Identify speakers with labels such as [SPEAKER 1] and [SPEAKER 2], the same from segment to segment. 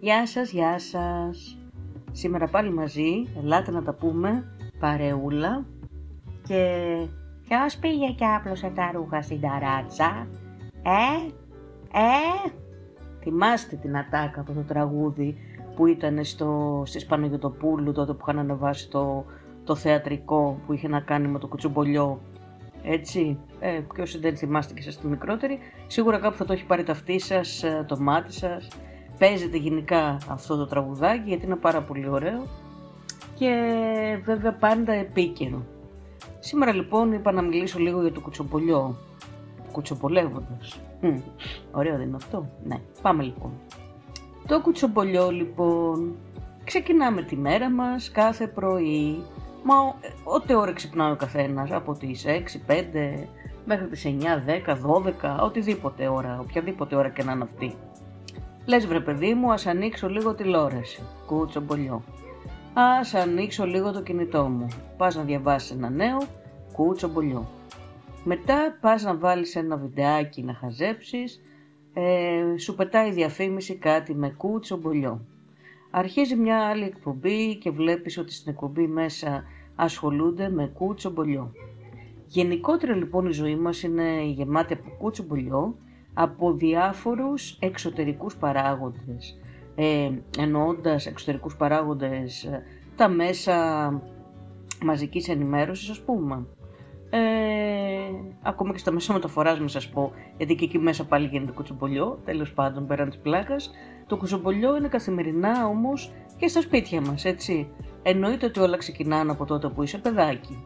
[SPEAKER 1] Γεια σας, γεια σας. Σήμερα πάλι μαζί, ελάτε να τα πούμε, παρεούλα. Και ποιος πήγε και άπλωσε τα ρούχα στην ταράτσα, ε, ε; Θυμάστε την ατάκα από το τραγούδι που ήταν στο, στις Παναγιωτοπούλου τότε που είχαν ανεβάσει το, το θεατρικό που είχε να κάνει με το κουτσουμπολιό. Έτσι, ε, και όσοι δεν θυμάστε και είστε μικρότεροι, σίγουρα κάπου θα το έχει πάρει ταυτί σας, ε, το μάτι σας. Παίζεται γενικά αυτό το τραγουδάκι γιατί είναι πάρα πολύ ωραίο και βέβαια πάντα επίκαιρο. Σήμερα λοιπόν είπα να μιλήσω λίγο για το κουτσομπολιό, κουτσομπολεύοντας. ωραίο δεν είναι αυτό, ναι. Πάμε λοιπόν. Το κουτσομπολιό λοιπόν, ξεκινάμε τη μέρα μας κάθε πρωί, μα ό,τι ώρα ξυπνάει ο καθένας, από τις 6, 5 μέχρι τις 9, 10, 12, οτιδήποτε ώρα, οποιαδήποτε ώρα και να είναι αυτή. Λες βρε παιδί μου, ας ανοίξω λίγο τηλεόραση, κουτσομπολιό. Ας ανοίξω λίγο το κινητό μου, πας να διαβάσεις ένα νέο, κουτσομπολιό. Μετά πας να βάλεις ένα βιντεάκι να χαζέψεις, ε, σου πετάει διαφήμιση κάτι με κούτσο μπολιό. Αρχίζει μια άλλη εκπομπή και βλέπεις ότι στην εκπομπή μέσα ασχολούνται με κούτσο μπολιό. Γενικότερα λοιπόν η ζωή μας είναι γεμάτη από κούτσο μπολιό, από διάφορους εξωτερικούς παράγοντες. Ε, εννοώντας εξωτερικούς παράγοντες ε, τα μέσα μαζικής ενημέρωσης ας πούμε. Ε, ακόμα και στα μέσα μεταφοράς, μην σας πω, γιατί και εκεί μέσα πάλι γίνεται κουτσομπολιό, τέλος πάντων πέραν της πλάκας. Το κουτσομπολιό είναι καθημερινά όμως και στα σπίτια μας, έτσι. Εννοείται ότι όλα ξεκινάνε από τότε που είσαι παιδάκι.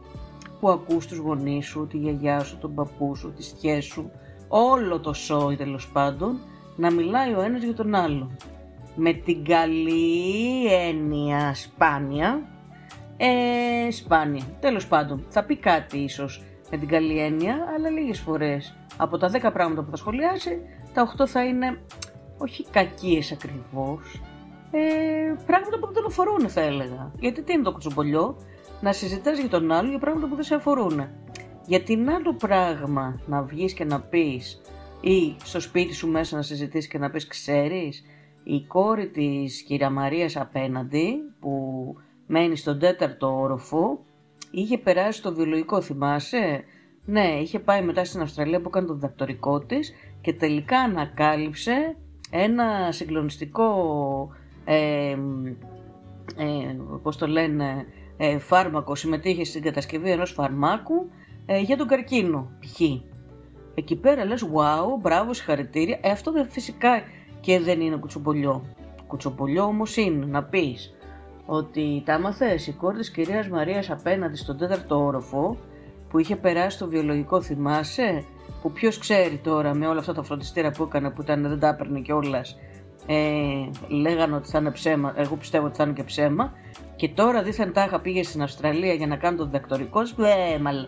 [SPEAKER 1] Που ακούς τους γονείς σου, τη γιαγιά σου, τον παππού σου, τη σχέση σου, όλο το σόι τέλος πάντων, να μιλάει ο ένας για τον άλλο. Με την καλή έννοια σπάνια, ε, σπάνια. Τέλος πάντων, θα πει κάτι ίσως με την καλή έννοια, αλλά λίγες φορές από τα 10 πράγματα που θα σχολιάσει, τα 8 θα είναι όχι κακίες ακριβώς, ε, πράγματα που δεν τον αφορούν θα έλεγα. Γιατί τι είναι το κουτσομπολιό, να συζητάς για τον άλλο για πράγματα που δεν σε αφορούν. Γιατί είναι άλλο πράγμα να βγεις και να πεις ή στο σπίτι σου μέσα να συζητήσεις και να πεις ξέρεις η κόρη της κυρία Μαρίας απέναντι που μένει στον τέταρτο όροφο, είχε περάσει το βιολογικό, θυμάσαι; Ναι, είχε πάει μετά στην Αυστραλία που έκανε το διδακτορικό της και τελικά ανακάλυψε ένα συγκλονιστικό, ε, ε, πώς το λένε, ε, φάρμακο, συμμετείχε στην κατασκευή ενός φαρμάκου ε, για τον καρκίνο, π.χ. Εκεί πέρα λες, wow, μπράβο, συγχαρητήρια. Ε, αυτό φυσικά και δεν είναι κουτσομπολιό. Κουτσομπολιό όμως είναι να πεις ότι τα άμαθε η κόρη της κυρίας Μαρίας απέναντι στον τέταρτο όροφο που είχε περάσει το βιολογικό θυμάσαι που ποιος ξέρει τώρα με όλα αυτά τα φροντιστήρα που έκανε που ήταν, δεν τα έπαιρνε κιόλας. Ε, λέγανε ότι θα είναι ψέμα, εγώ πιστεύω ότι θα είναι και ψέμα και τώρα δίθεν τάχα πήγε στην Αυστραλία για να κάνει το διδακτορικό σου, ε, μαλ,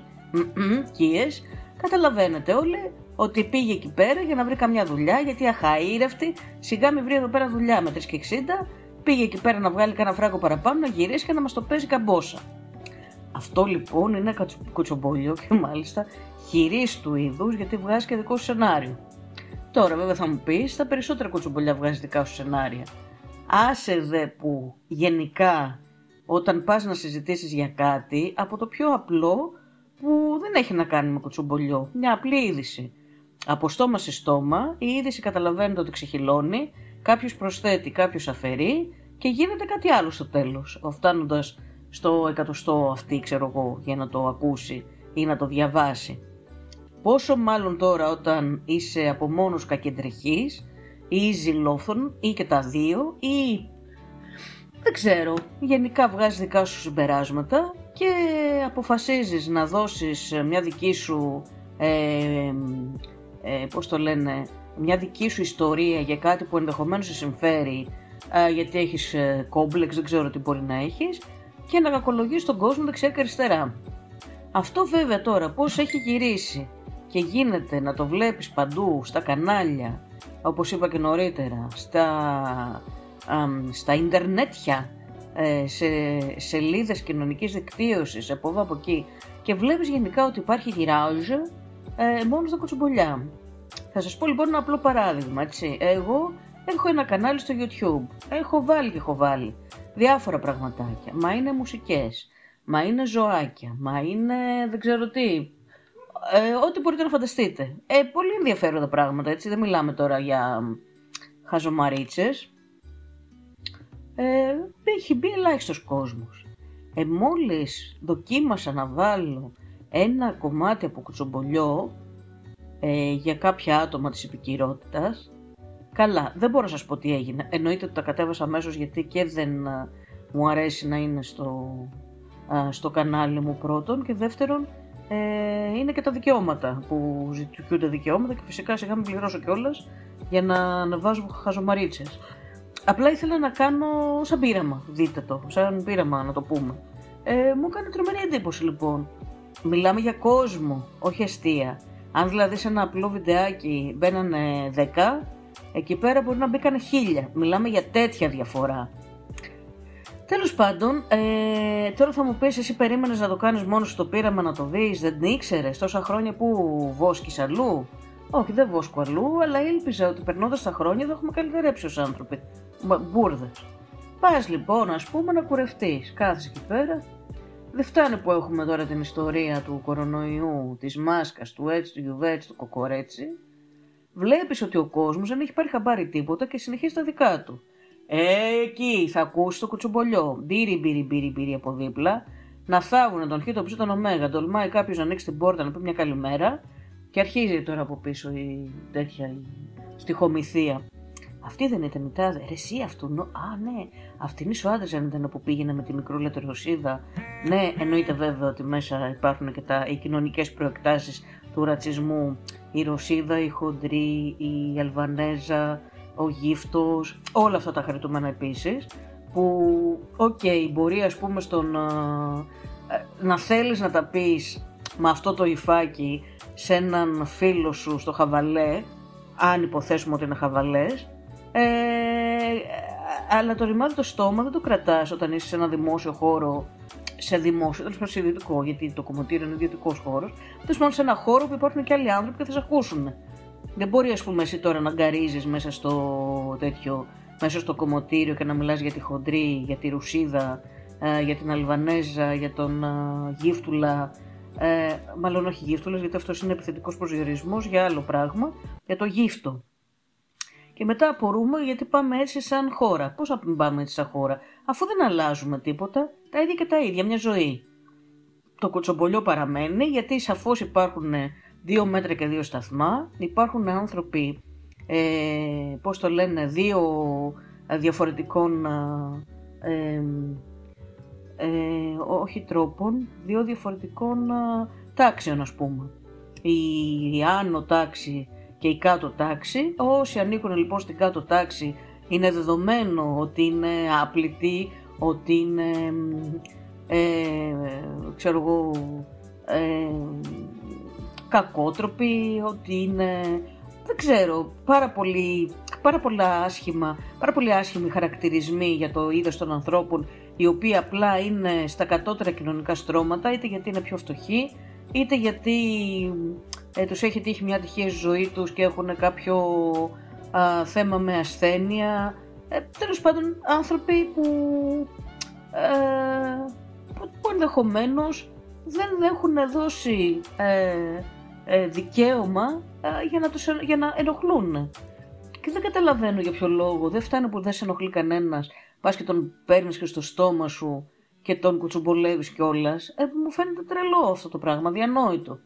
[SPEAKER 1] κίες, καταλαβαίνετε όλοι ότι πήγε εκεί πέρα για να βρει καμιά δουλειά γιατί αχαήρευτη, σιγά μην βρει εδώ πέρα δουλειά με 3 και 60 πήγε εκεί πέρα να βγάλει κανένα φράγκο παραπάνω, να γυρίσει και να μας το παίζει καμπόσα. Αυτό λοιπόν είναι ένα κουτσομπολιό και μάλιστα χειρίστου είδους γιατί βγάζει και δικό σου σενάριο. Τώρα βέβαια θα μου πεις, τα περισσότερα κουτσομπολιά βγάζει δικά σου σενάρια. Άσε δε που γενικά όταν πας να συζητήσεις για κάτι από το πιο απλό που δεν έχει να κάνει με κουτσομπολιό, μια απλή είδηση. Από στόμα σε στόμα η είδηση καταλαβαίνετε ότι ξεχυλώνει Κάποιος προσθέτει, κάποιος αφαιρεί και γίνεται κάτι άλλο στο τέλος, φτάνοντας στο εκατοστό αυτή, ξέρω εγώ, για να το ακούσει ή να το διαβάσει. Πόσο μάλλον τώρα όταν είσαι από μόνος κακεντρεχής ή ζηλόφθον ή και τα δύο ή δεν ξέρω, γενικά βγάζεις δικά σου συμπεράσματα και αποφασίζεις να δώσεις μια δική σου, ε, ε, πώς το λένε, μια δική σου ιστορία για κάτι που ενδεχομένως σε συμφέρει γιατί έχεις ε, κόμπλεξ, δεν ξέρω τι μπορεί να έχεις και να κακολογείς τον κόσμο δεξιά και αριστερά. Αυτό βέβαια τώρα πώς έχει γυρίσει και γίνεται να το βλέπεις παντού στα κανάλια όπως είπα και νωρίτερα στα, α, στα ιντερνέτια ε, σε σελίδες κοινωνικής δικτύωσης από εδώ από εκεί και βλέπεις γενικά ότι υπάρχει γυράζ ε, μόνος στα κοτσομπολιά. Θα σας πω λοιπόν ένα απλό παράδειγμα, έτσι. Εγώ Έχω ένα κανάλι στο YouTube. Έχω βάλει και έχω βάλει διάφορα πραγματάκια. Μα είναι μουσικές, μα είναι ζωάκια, μα είναι δεν ξέρω τι. Ε, ό,τι μπορείτε να φανταστείτε. Ε, πολύ ενδιαφέροντα πράγματα, έτσι. Δεν μιλάμε τώρα για χαζομαρίτσες. Ε, έχει μπει ελάχιστος κόσμος. Ε, μόλις δοκίμασα να βάλω ένα κομμάτι από κουτσομπολιό ε, για κάποια άτομα της επικυρότητας, καλά, δεν μπορώ να σας πω τι έγινε. Εννοείται ότι τα κατέβασα αμέσως γιατί και δεν ε, μου αρέσει να είναι στο, στο κανάλι μου πρώτον και δεύτερον ε, είναι και τα δικαιώματα που ζητούνται δικαιώματα και φυσικά σιγά μην πληρώσω κιόλας για να ανεβάζω χαζομαρίτσες. Απλά ήθελα να κάνω σαν πείραμα, δείτε το, σαν πείραμα να το πούμε. Ε, μου έκανε τρομερή εντύπωση λοιπόν. Μιλάμε για κόσμο, όχι αστεία. Αν δηλαδή σε ένα απλό βιντεάκι μπαίνανε 10, εκεί πέρα μπορεί να μπήκανε χίλια. Μιλάμε για τέτοια διαφορά. Τέλος πάντων, ε, τώρα θα μου πεις εσύ περίμενες να το κάνεις μόνος στο πείραμα να το δεις, δεν την ήξερες; Τόσα χρόνια που βόσκεις αλλού; Όχι, δεν βόσκω αλλού, αλλά ήλπιζα ότι περνώντας τα χρόνια θα έχουμε καλυτερέψει ως άνθρωποι. Μπούρδε. Πας λοιπόν, ας πούμε, να κουρευτείς. Κάθεσαι εκεί πέρα. Δεν φτάνει που έχουμε τώρα την ιστορία του κορονοϊού, της μάσκας, του έτσι, του γιουβέτσι, του κοκορέτσι. Βλέπεις ότι ο κόσμος δεν έχει πάρει χαμπάρι τίποτα και συνεχίζει τα δικά του. Ε, εκεί θα ακούσεις το κουτσομπολιό. Μπύρι, μπύρι, μπύρι, μπύρι από δίπλα. Να θάβουν τον χ, τον ψ, τον ωμέγα. Τολμάει κάποιος να ανοίξει την πόρτα να πει μια καλημέρα και αρχίζει τώρα από πίσω η τέτοια η στιχομυθία. Αυτή δεν ήταν η τάδε. Ρε, εσύ αυτού. Α, ναι. Αυτή είναι ο άντρα, αν ήταν που πήγαινε με τη μικρούλα Ρωσίδα. Ναι, εννοείται βέβαια ότι μέσα υπάρχουν και τα, οι κοινωνικές προεκτάσεις του ρατσισμού. Η Ρωσίδα, η Χοντρή, η Αλβανέζα, ο γύφτος. Όλα αυτά τα χαριτωμένα επίσης. Που, OK, okay, μπορεί ας πούμε στον. Ε, να θέλεις να τα πεις με αυτό το υφάκι σε έναν φίλο σου στο χαβαλέ, αν υποθέσουμε ότι είναι χαβαλές, ε, αλλά το ρημάδι το στόμα δεν το κρατάς όταν είσαι σε ένα δημόσιο χώρο, σε δημόσιο, τέλος πάντων σε ιδιωτικό, γιατί το κομμωτήριο είναι ιδιωτικός χώρος. Τέλος πάντων σε ένα χώρο που υπάρχουν και άλλοι άνθρωποι και θα σε ακούσουν. Δεν μπορεί, ας πούμε, εσύ τώρα να γκαρίζεις μέσα στο τέτοιο, μέσα στο κομμωτήριο και να μιλάς για τη χοντρή, για τη ρουσίδα, ε, για την Αλβανέζα, για τον ε, γύφτουλα, ε, μάλλον όχι γύφτουλες, γιατί αυτός είναι επιθετικός προσδιορισμός για άλλο πράγμα, για το γύφτο. Και μετά απορούμε γιατί πάμε έτσι σαν χώρα. Πώς θα πάμε έτσι σαν χώρα, αφού δεν αλλάζουμε τίποτα, τα ίδια και τα ίδια, μια ζωή. Το κοτσομπολιό παραμένει γιατί σαφώς υπάρχουν δύο μέτρα και δύο σταθμά, υπάρχουν άνθρωποι, ε, πώς το λένε, δύο διαφορετικών ε, ε, όχι τρόπων, δύο διαφορετικών α, τάξεων ας πούμε. Η, άνω τάξη και η κάτω τάξη. Όσοι ανήκουν λοιπόν στην κάτω τάξη είναι δεδομένο ότι είναι άπλητοι, ότι είναι, ε, ξέρω εγώ, ε, κακότροποι, ότι είναι, δεν ξέρω, πάρα, πολύ, πάρα πολλά άσχημα, πάρα πολύ άσχημοι χαρακτηρισμοί για το είδος των ανθρώπων οι οποίοι απλά είναι στα κατώτερα κοινωνικά στρώματα, είτε γιατί είναι πιο φτωχοί, είτε γιατί ε, τους έχει τύχει μια τυχαία ζωή τους και έχουν κάποιο θέμα με ασθένεια. Ε, τέλος πάντων, άνθρωποι που, ε, που, που ενδεχομένως δεν έχουν δώσει ε, ε, δικαίωμα για, να τους, για να ενοχλούν. Και δεν καταλαβαίνω για ποιο λόγο. Δεν φτάνει που δεν σε ενοχλεί κανένας πας και τον παίρνεις και στο στόμα σου και τον κουτσουμπολεύεις κιόλας, ε, μου φαίνεται τρελό αυτό το πράγμα, διανόητο.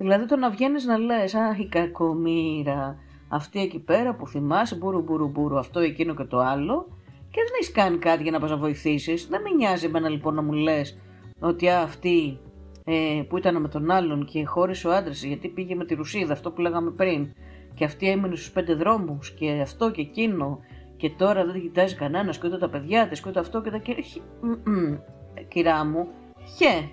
[SPEAKER 1] Δηλαδή το να βγαίνεις να λες, Α, η κακομήρα, αυτή εκεί πέρα που θυμάσαι, μπουρου μπουρου μπουρου, αυτό, εκείνο και το άλλο, και δεν έχεις κάνει κάτι για να πας να βοηθήσεις. Δεν με νοιάζει εμένα λοιπόν να μου λες ότι α, αυτή ε, που ήταν με τον άλλον και χώρισε ο άντρας γιατί πήγε με τη Ρουσίδα, αυτό που λέγαμε πριν, και αυτή έμεινε στους πέντε δρόμους και αυτό και εκείνο και τώρα δεν κοιτάζει κανένας και ούτε τα παιδιά της και ούτε αυτό και τα κυρία. Κυρά μου, χε,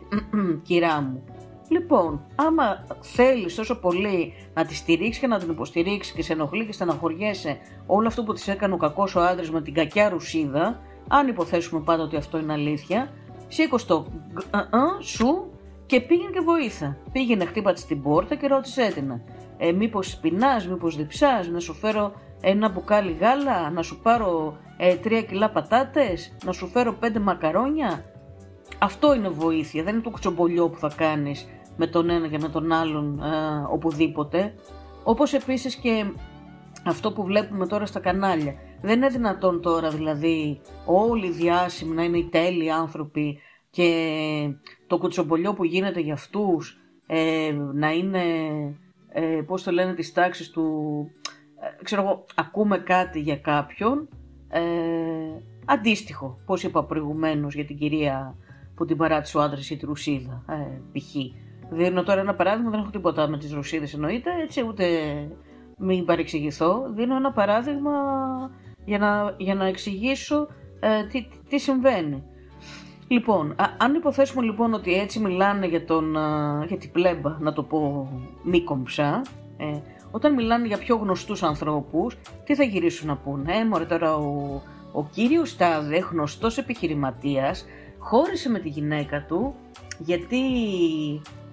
[SPEAKER 1] κυρά μου. Λοιπόν, άμα θέλεις τόσο πολύ να τη στηρίξεις και να την υποστηρίξεις και σε ενοχλεί και στεναχωριέσαι όλο αυτό που της έκανε ο κακός ο άντρας με την κακιά ρουσίδα, αν υποθέσουμε πάντα ότι αυτό είναι αλήθεια, σήκω το σου και πήγαινε και βοήθα. Πήγαινε, χτύπατε στην πόρτα και ρώτησε την. Ε, μήπως πεινάς, μήπως διψάς, να σου φέρω ένα μπουκάλι γάλα, να σου πάρω ε, τρία κιλά πατάτες, να σου φέρω πέντε μακαρόνια. Αυτό είναι βοήθεια, δεν είναι το κουτσομπολιό που θα κάνεις με τον ένα και με τον άλλον ε, οπουδήποτε. Όπως επίσης και αυτό που βλέπουμε τώρα στα κανάλια. Δεν είναι δυνατόν τώρα δηλαδή όλοι οι διάσημοι να είναι οι τέλειοι άνθρωποι και το κουτσομπολιό που γίνεται για αυτούς ε, να είναι, ε, πώς το λένε, τις τάξεις του... Ε, ξέρω εγώ, ακούμε κάτι για κάποιον ε, αντίστοιχο, πώς είπα προηγουμένως για την κυρία που την παράτησε ο άντρας ή τη Ρουσίδα, ε, π.χ. Δίνω τώρα ένα παράδειγμα, δεν έχω τίποτα με τις Ρουσίδες εννοείται, έτσι ούτε μην παρεξηγηθώ. Δίνω ένα παράδειγμα για να, για να εξηγήσω ε, τι, τι συμβαίνει. Λοιπόν, αν υποθέσουμε λοιπόν ότι έτσι μιλάνε για, τον, για την πλέμπα, να το πω μη κομψά, ε, όταν μιλάνε για πιο γνωστούς ανθρώπους, τι θα γυρίσουν να πούνε; Ε, μωρέ τώρα ο, ο κύριος Τάδε, γνωστός επιχειρηματίας, χώρισε με τη γυναίκα του γιατί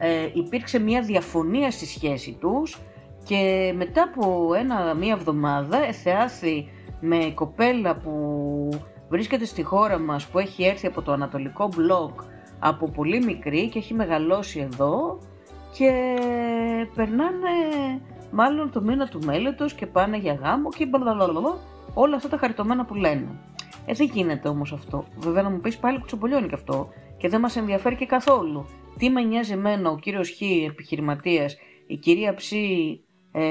[SPEAKER 1] ε, υπήρξε μια διαφωνία στη σχέση τους και μετά από ένα, μία εβδομάδα εθεάθη με κοπέλα που βρίσκεται στη χώρα μας που έχει έρθει από το Ανατολικό Μπλοκ από πολύ μικρή και έχει μεγαλώσει εδώ και περνάνε μάλλον το μήνα του μέλετος και πάνε για γάμο και μπλαλαλαλα, όλα αυτά τα χαριτωμένα που λένε. Ε, δεν γίνεται όμως αυτό. Βέβαια να μου πεις πάλι κουτσομπολιώνει και αυτό και δεν μας ενδιαφέρει και καθόλου. Τι με νοιάζει εμένα ο κύριος Χ επιχειρηματίας, η κυρία Ψ ε,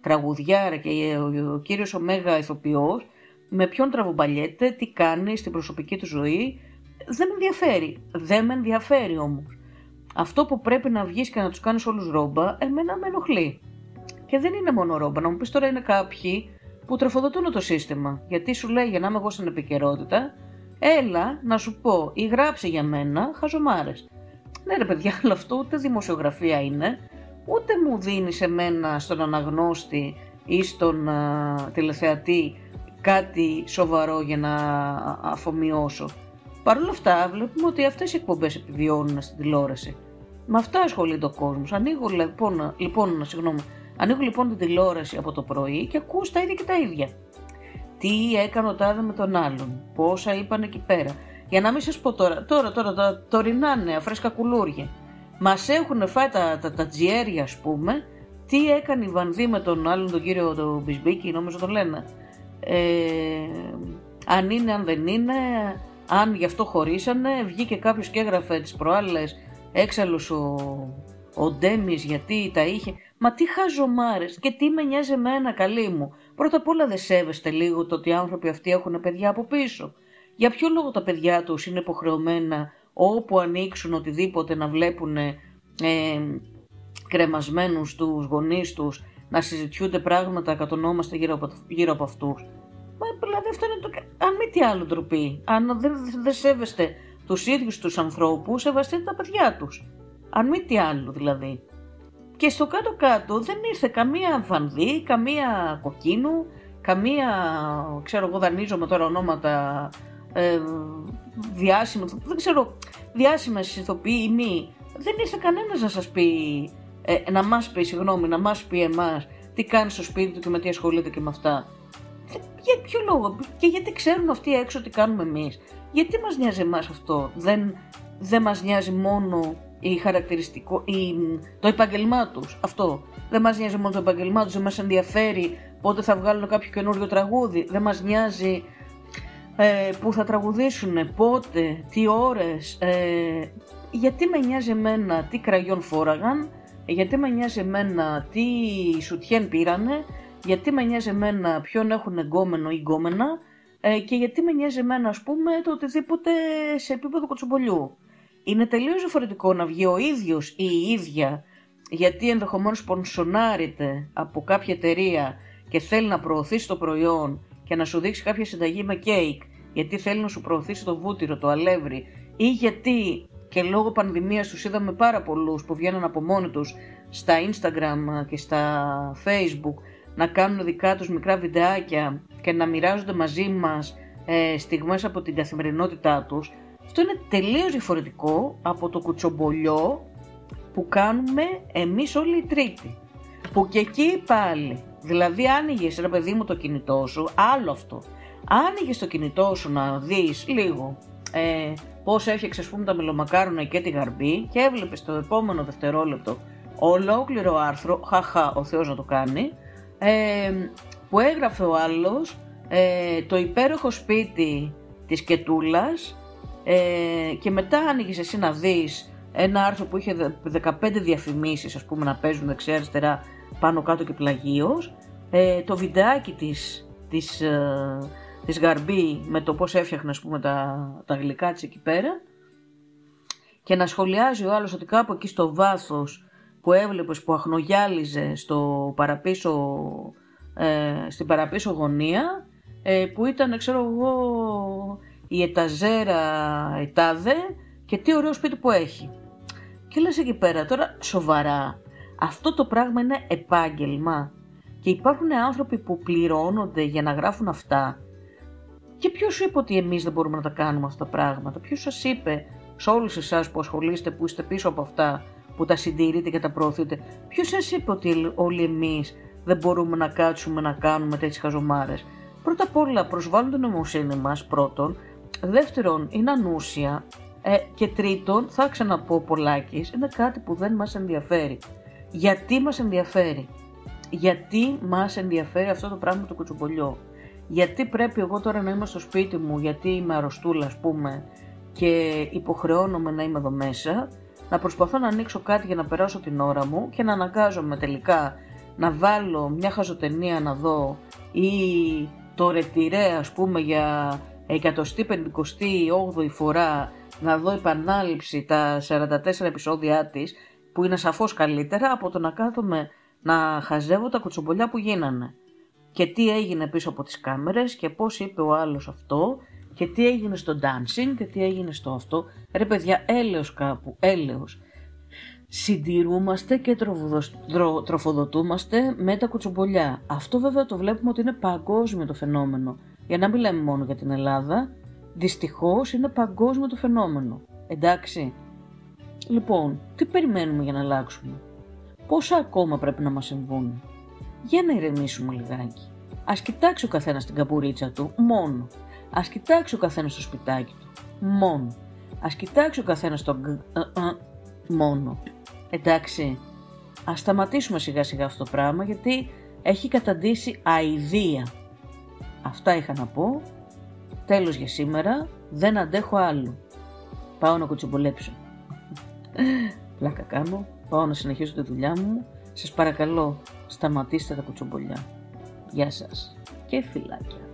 [SPEAKER 1] τραγουδιάρα και ο, ο κύριος Ωμέγα ηθοποιός με ποιον τραβομπαλιέται, τι κάνει στην προσωπική του ζωή, δεν με ενδιαφέρει. Δεν με ενδιαφέρει όμως. Αυτό που πρέπει να βγεις και να τους κάνεις όλους ρόμπα, εμένα με ενοχλεί. Και δεν είναι μόνο ρόμπα. Να μου πεις τώρα είναι κάποιοι που τροφοδοτούν το σύστημα. Γιατί σου λέει για να είμαι εγώ στην επικαιρότητα, έλα να σου πω ή γράψε για μένα χαζομάρες. Ναι ρε παιδιά, αλλά αυτό ούτε δημοσιογραφία είναι, ούτε μου δίνει εμένα στον αναγνώστη ή στον τηλεθεατή κάτι σοβαρό για να αφομοιώσω. Παρ' όλα αυτά βλέπουμε ότι αυτές οι εκπομπές επιβιώνουν στην τηλεόραση. Με αυτά ασχολείται ο κόσμος. Ανοίγω λοιπόν, λοιπόν, συγγνώμη, ανοίγω λοιπόν την τηλεόραση από το πρωί και ακούω τα ίδια και τα ίδια. Τι έκανε ο τάδε με τον άλλον, πόσα είπαν εκεί πέρα. Για να μην σας πω τώρα, τώρα, τώρα, τα τωρινά νέα, φρέσκα κουλούρια. Μας έχουν φάει τα, τα, τα τζιέρια, ας πούμε, τι έκανε η Βανδί με τον άλλον τον κύριο τον Μπισμπίκη, νομίζω τον λένε ε, αν είναι, αν δεν είναι, αν γι' αυτό χωρίσανε, βγήκε κάποιος και έγραφε τις προάλλες έξαλλος ο, ο Ντέμις γιατί τα είχε. Μα τι χαζομάρες και τι με νοιάζει εμένα καλή μου. Πρώτα απ' όλα δεν σέβεστε λίγο το ότι οι άνθρωποι αυτοί έχουν παιδιά από πίσω. Για ποιο λόγο τα παιδιά τους είναι υποχρεωμένα όπου ανοίξουν οτιδήποτε να βλέπουν ε, κρεμασμένους τους γονείς τους να συζητιούνται πράγματα κατονόμαστε γύρω από, γύρω από αυτούς. Μα δηλαδή αυτό είναι το... Αν μη τι άλλο ντροπή. Αν δεν, δεν σέβεστε τους ίδιους τους ανθρώπους, σεβαστείτε τα παιδιά τους. Αν μη τι άλλο δηλαδή. Και στο κάτω-κάτω δεν ήρθε καμία βανδύ, καμία κοκκίνου, καμία, ξέρω εγώ δανείζομαι τώρα ονόματα ε, δεν ξέρω, διάσημες ηθοποιοί ή μη. Δεν ήρθε κανένας να σας πει ε, να μας πει, συγγνώμη, να μας πει εμάς τι κάνει στο σπίτι του και με τι ασχολείται και με αυτά. Για ποιο λόγο, και γιατί ξέρουν αυτοί έξω τι κάνουμε εμείς. Γιατί μας νοιάζει εμάς αυτό, δεν, δεν μας νοιάζει μόνο η χαρακτηριστικό, η, το επάγγελμά τους. Αυτό. Δεν μας νοιάζει μόνο το επάγγελμά τους, δεν μας ενδιαφέρει πότε θα βγάλουν κάποιο καινούριο τραγούδι. Δεν μας νοιάζει ε, που θα τραγουδήσουν, πότε, τι ώρες. Ε, γιατί με νοιάζει εμένα τι κραγιόν φόραγαν, γιατί με νοιάζει εμένα τι σουτιέν πήρανε, γιατί με νοιάζει εμένα ποιον έχουν εγκόμενο ή γκόμενα ε, και γιατί με νοιάζει εμένα ας πούμε το οτιδήποτε σε επίπεδο κοτσομπολιού. Είναι τελείως διαφορετικό να βγει ο ίδιος ή η ίδια γιατί ενδεχομένως πονσονάρεται από κάποια εταιρεία και θέλει να προωθήσει το προϊόν και να σου δείξει κάποια συνταγή με κέικ γιατί θέλει να σου προωθήσει το βούτυρο, το αλεύρι. Ή γιατί και λόγω πανδημίας τους είδαμε πάρα πολλούς που βγαίνουν από μόνοι τους στα Instagram και στα Facebook να κάνουν δικά τους μικρά βιντεάκια και να μοιράζονται μαζί μας ε, στιγμές από την καθημερινότητά τους. Αυτό είναι τελείως διαφορετικό από το κουτσομπολιό που κάνουμε εμείς όλοι οι τρίτοι. Που και εκεί πάλι Δηλαδή άνοιγες ρε παιδί μου το κινητό σου, άλλο αυτό. Άνοιγε το κινητό σου να δεις λίγο ε, πώς έφτιαξες ας πούμε τα μελομακάρονα και τη γαρμπή και έβλεπες το επόμενο δευτερόλεπτο ολόκληρο άρθρο, χαχα ο Θεός να το κάνει, ε, που έγραφε ο άλλος ε, το υπέροχο σπίτι της Κετούλας ε, και μετά άνοιγες εσύ να δεις ένα άρθρο που είχε 15 διαφημίσεις ας πούμε να παίζουν δεξιά αριστερά πάνω κάτω και πλαγίως ε, το βιντεάκι της, της, ε, της Γαρμπή με το πώς έφτιαχνε ας πούμε τα, τα γλυκά της εκεί πέρα και να σχολιάζει ο άλλος ότι κάπου εκεί στο βάθος που έβλεπες που αχνογιάλιζε στο παραπίσω, ε, στην παραπίσω γωνία ε, που ήταν ξέρω εγώ η εταζέρα ετάδε και τι ωραίο σπίτι που έχει. Και λες εκεί πέρα τώρα σοβαρά αυτό το πράγμα είναι επάγγελμα και υπάρχουν άνθρωποι που πληρώνονται για να γράφουν αυτά και ποιος σου είπε ότι εμείς δεν μπορούμε να τα κάνουμε αυτά τα πράγματα, ποιος σας είπε σε όλους εσάς που ασχολείστε, που είστε πίσω από αυτά, που τα συντηρείτε και τα προωθείτε, ποιος σας είπε ότι όλοι εμείς δεν μπορούμε να κάτσουμε να κάνουμε τέτοιες χαζομάρες; Πρώτα απ' όλα προσβάλλουν την νομοσύνη μας πρώτον, δεύτερον είναι ανούσια ε, και τρίτον θα ξαναπώ πολλάκις, είναι κάτι που δεν μας ενδιαφέρει. Γιατί μας ενδιαφέρει; Γιατί μας ενδιαφέρει αυτό το πράγμα το κουτσομπολιό. Γιατί πρέπει εγώ τώρα να είμαι στο σπίτι μου, γιατί είμαι αρρωστούλα ας πούμε και υποχρεώνομαι να είμαι εδώ μέσα, να προσπαθώ να ανοίξω κάτι για να περάσω την ώρα μου και να αναγκάζομαι τελικά να βάλω μια χαζοτενία να δω ή το ρετυρέ ας πούμε για 158η φορά να δω επανάληψη τα 44 επεισόδια της που είναι σαφώς καλύτερα από το να κάθομαι να χαζεύω τα κουτσομπολιά που γίνανε. Και τι έγινε πίσω από τις κάμερες και πώς είπε ο άλλος αυτό και τι έγινε στο dancing και τι έγινε στο αυτό. Ρε παιδιά, έλεος κάπου, έλεος. Συντηρούμαστε και τροφοδοτούμαστε με τα κουτσομπολιά. Αυτό βέβαια το βλέπουμε ότι είναι παγκόσμιο το φαινόμενο. Για να μην λέμε μόνο για την Ελλάδα, δυστυχώς είναι παγκόσμιο το φαινόμενο. Εντάξει. Λοιπόν, τι περιμένουμε για να αλλάξουμε; Πόσα ακόμα πρέπει να μας συμβούν; Για να ηρεμήσουμε λιγάκι. Ας κοιτάξει ο καθένας την καπουρίτσα του, μόνο. Ας κοιτάξει ο καθένας το σπιτάκι του, μόνο. Ας κοιτάξει ο καθένας το γκ, ε, ε, μόνο. Εντάξει, ας σταματήσουμε σιγά σιγά αυτό το πράγμα γιατί έχει καταντήσει αηδία. Αυτά είχα να πω. Τέλος για σήμερα. Δεν αντέχω άλλο. Πάω να κουτσομπολέψω. Πλάκα κάνω. Πάω να συνεχίσω τη δουλειά μου. Σας παρακαλώ, σταματήστε τα κουτσομπολιά. Γεια σας και φιλάκια.